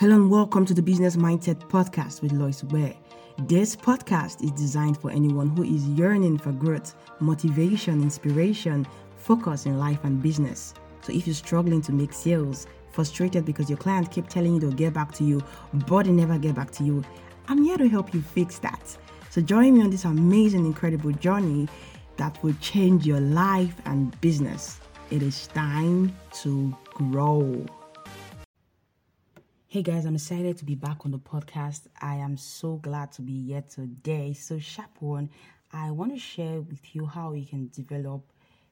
Hello and welcome to the Business Mindset Podcast with Lois Ware. This podcast is designed for anyone who is yearning for growth, motivation, inspiration, focus in life and business. So if you're struggling to make sales, frustrated because your client keep telling you they'll get back to you, but they never get back to you, I'm here to help you fix that. So join me on this amazing, incredible journey that will change your life and business. It is time to grow. Hey guys, I'm excited to be back on the podcast. I am so glad to be here today. So, sharp one, I want to share with you how you can develop,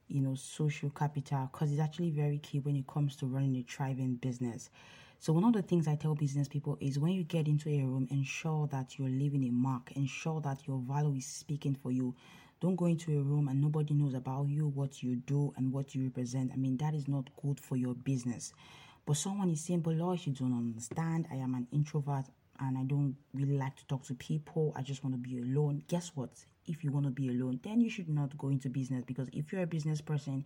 you know, social capital because it's actually very key when it comes to running a thriving business. So, one of the things I tell business people is when you get into a room, ensure that you're leaving a mark, ensure that your value is speaking for you. Don't go into a room and nobody knows about you, what you do, and what you represent. I mean, that is not good for your business. But someone is saying, but Lord, you don't understand. I am an introvert and I don't really like to talk to people. I just want to be alone. Guess what? If you want to be alone, then you should not go into business because if you're a business person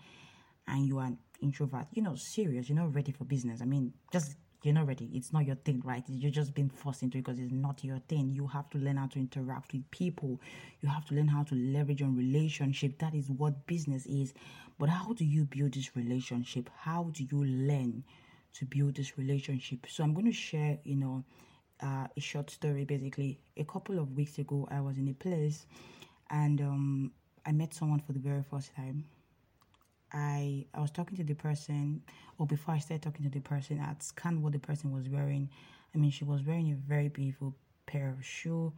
and you are an introvert, you're not serious, you're not ready for business. I mean, just you're not ready. It's not your thing, right? You're just being forced into it because it's not your thing. You have to learn how to interact with people. You have to learn how to leverage on relationship. That is what business is. But how do you build this relationship? How do you learn to build this relationship. So I'm going to share, you know, uh, a short story. Basically, a couple of weeks ago, I was in a place, and um, I met someone for the very first time. I I was talking to the person, or before I started talking to the person, I scanned what the person was wearing. I mean, she was wearing a very beautiful pair of shoe,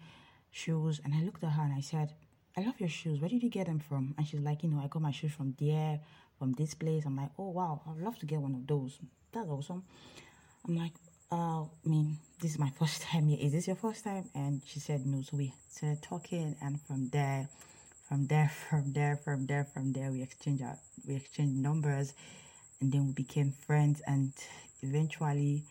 shoes, and I looked at her and I said, "I love your shoes. Where did you get them from?" And she's like, "You know, I got my shoes from there, from this place." I'm like, "Oh wow, I'd love to get one of those." that's awesome. I'm like, uh, I mean, this is my first time here. Is this your first time? And she said no. So we started talking, and from there, from there, from there, from there, from there, we exchanged our, we exchanged numbers, and then we became friends. And eventually,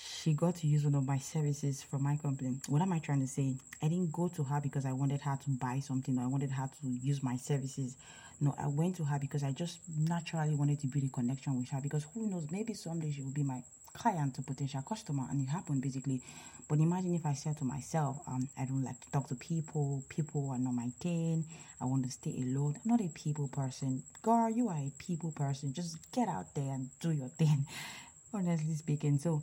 she got to use one of my services from my company. What am I trying to say? I didn't go to her because I wanted her to buy something or I wanted her to use my services. No, I went to her because I just naturally wanted to build a connection with her because who knows, maybe someday she will be my client or potential customer and it happened basically. But imagine if I said to myself, um, I don't like to talk to people, people are not my thing, I want to stay alone. I'm not a people person. Girl, you are a people person. Just get out there and do your thing, honestly speaking. So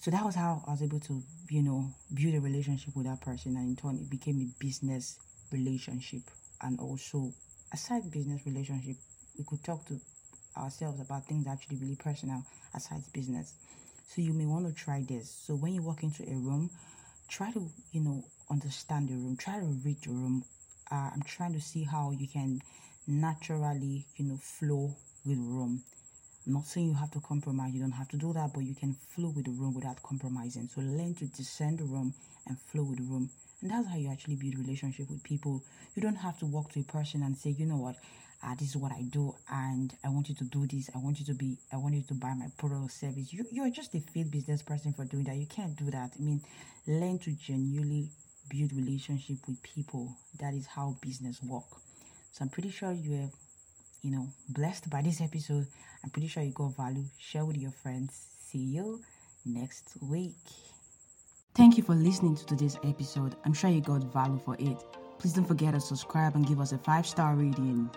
so that was how I was able to, you know, build a relationship with that person and in turn it became a business relationship and also aside business relationship, we could talk to ourselves about things actually really personal aside business. So you may want to try this. So when you walk into a room, try to you know understand the room. Try to read the room. Uh, I'm trying to see how you can naturally you know flow with room. Not saying you have to compromise. You don't have to do that, but you can flow with the room without compromising. So learn to discern the room and flow with the room. And that's how you actually build relationship with people. You don't have to walk to a person and say, you know what, uh, this is what I do, and I want you to do this. I want you to be, I want you to buy my product or service. You, you're just a failed business person for doing that. You can't do that. I mean, learn to genuinely build relationship with people. That is how business work. So I'm pretty sure you have, you know, blessed by this episode. I'm pretty sure you got value. Share with your friends. See you next week. Thank you for listening to today's episode. I'm sure you got value for it. Please don't forget to subscribe and give us a five star rating.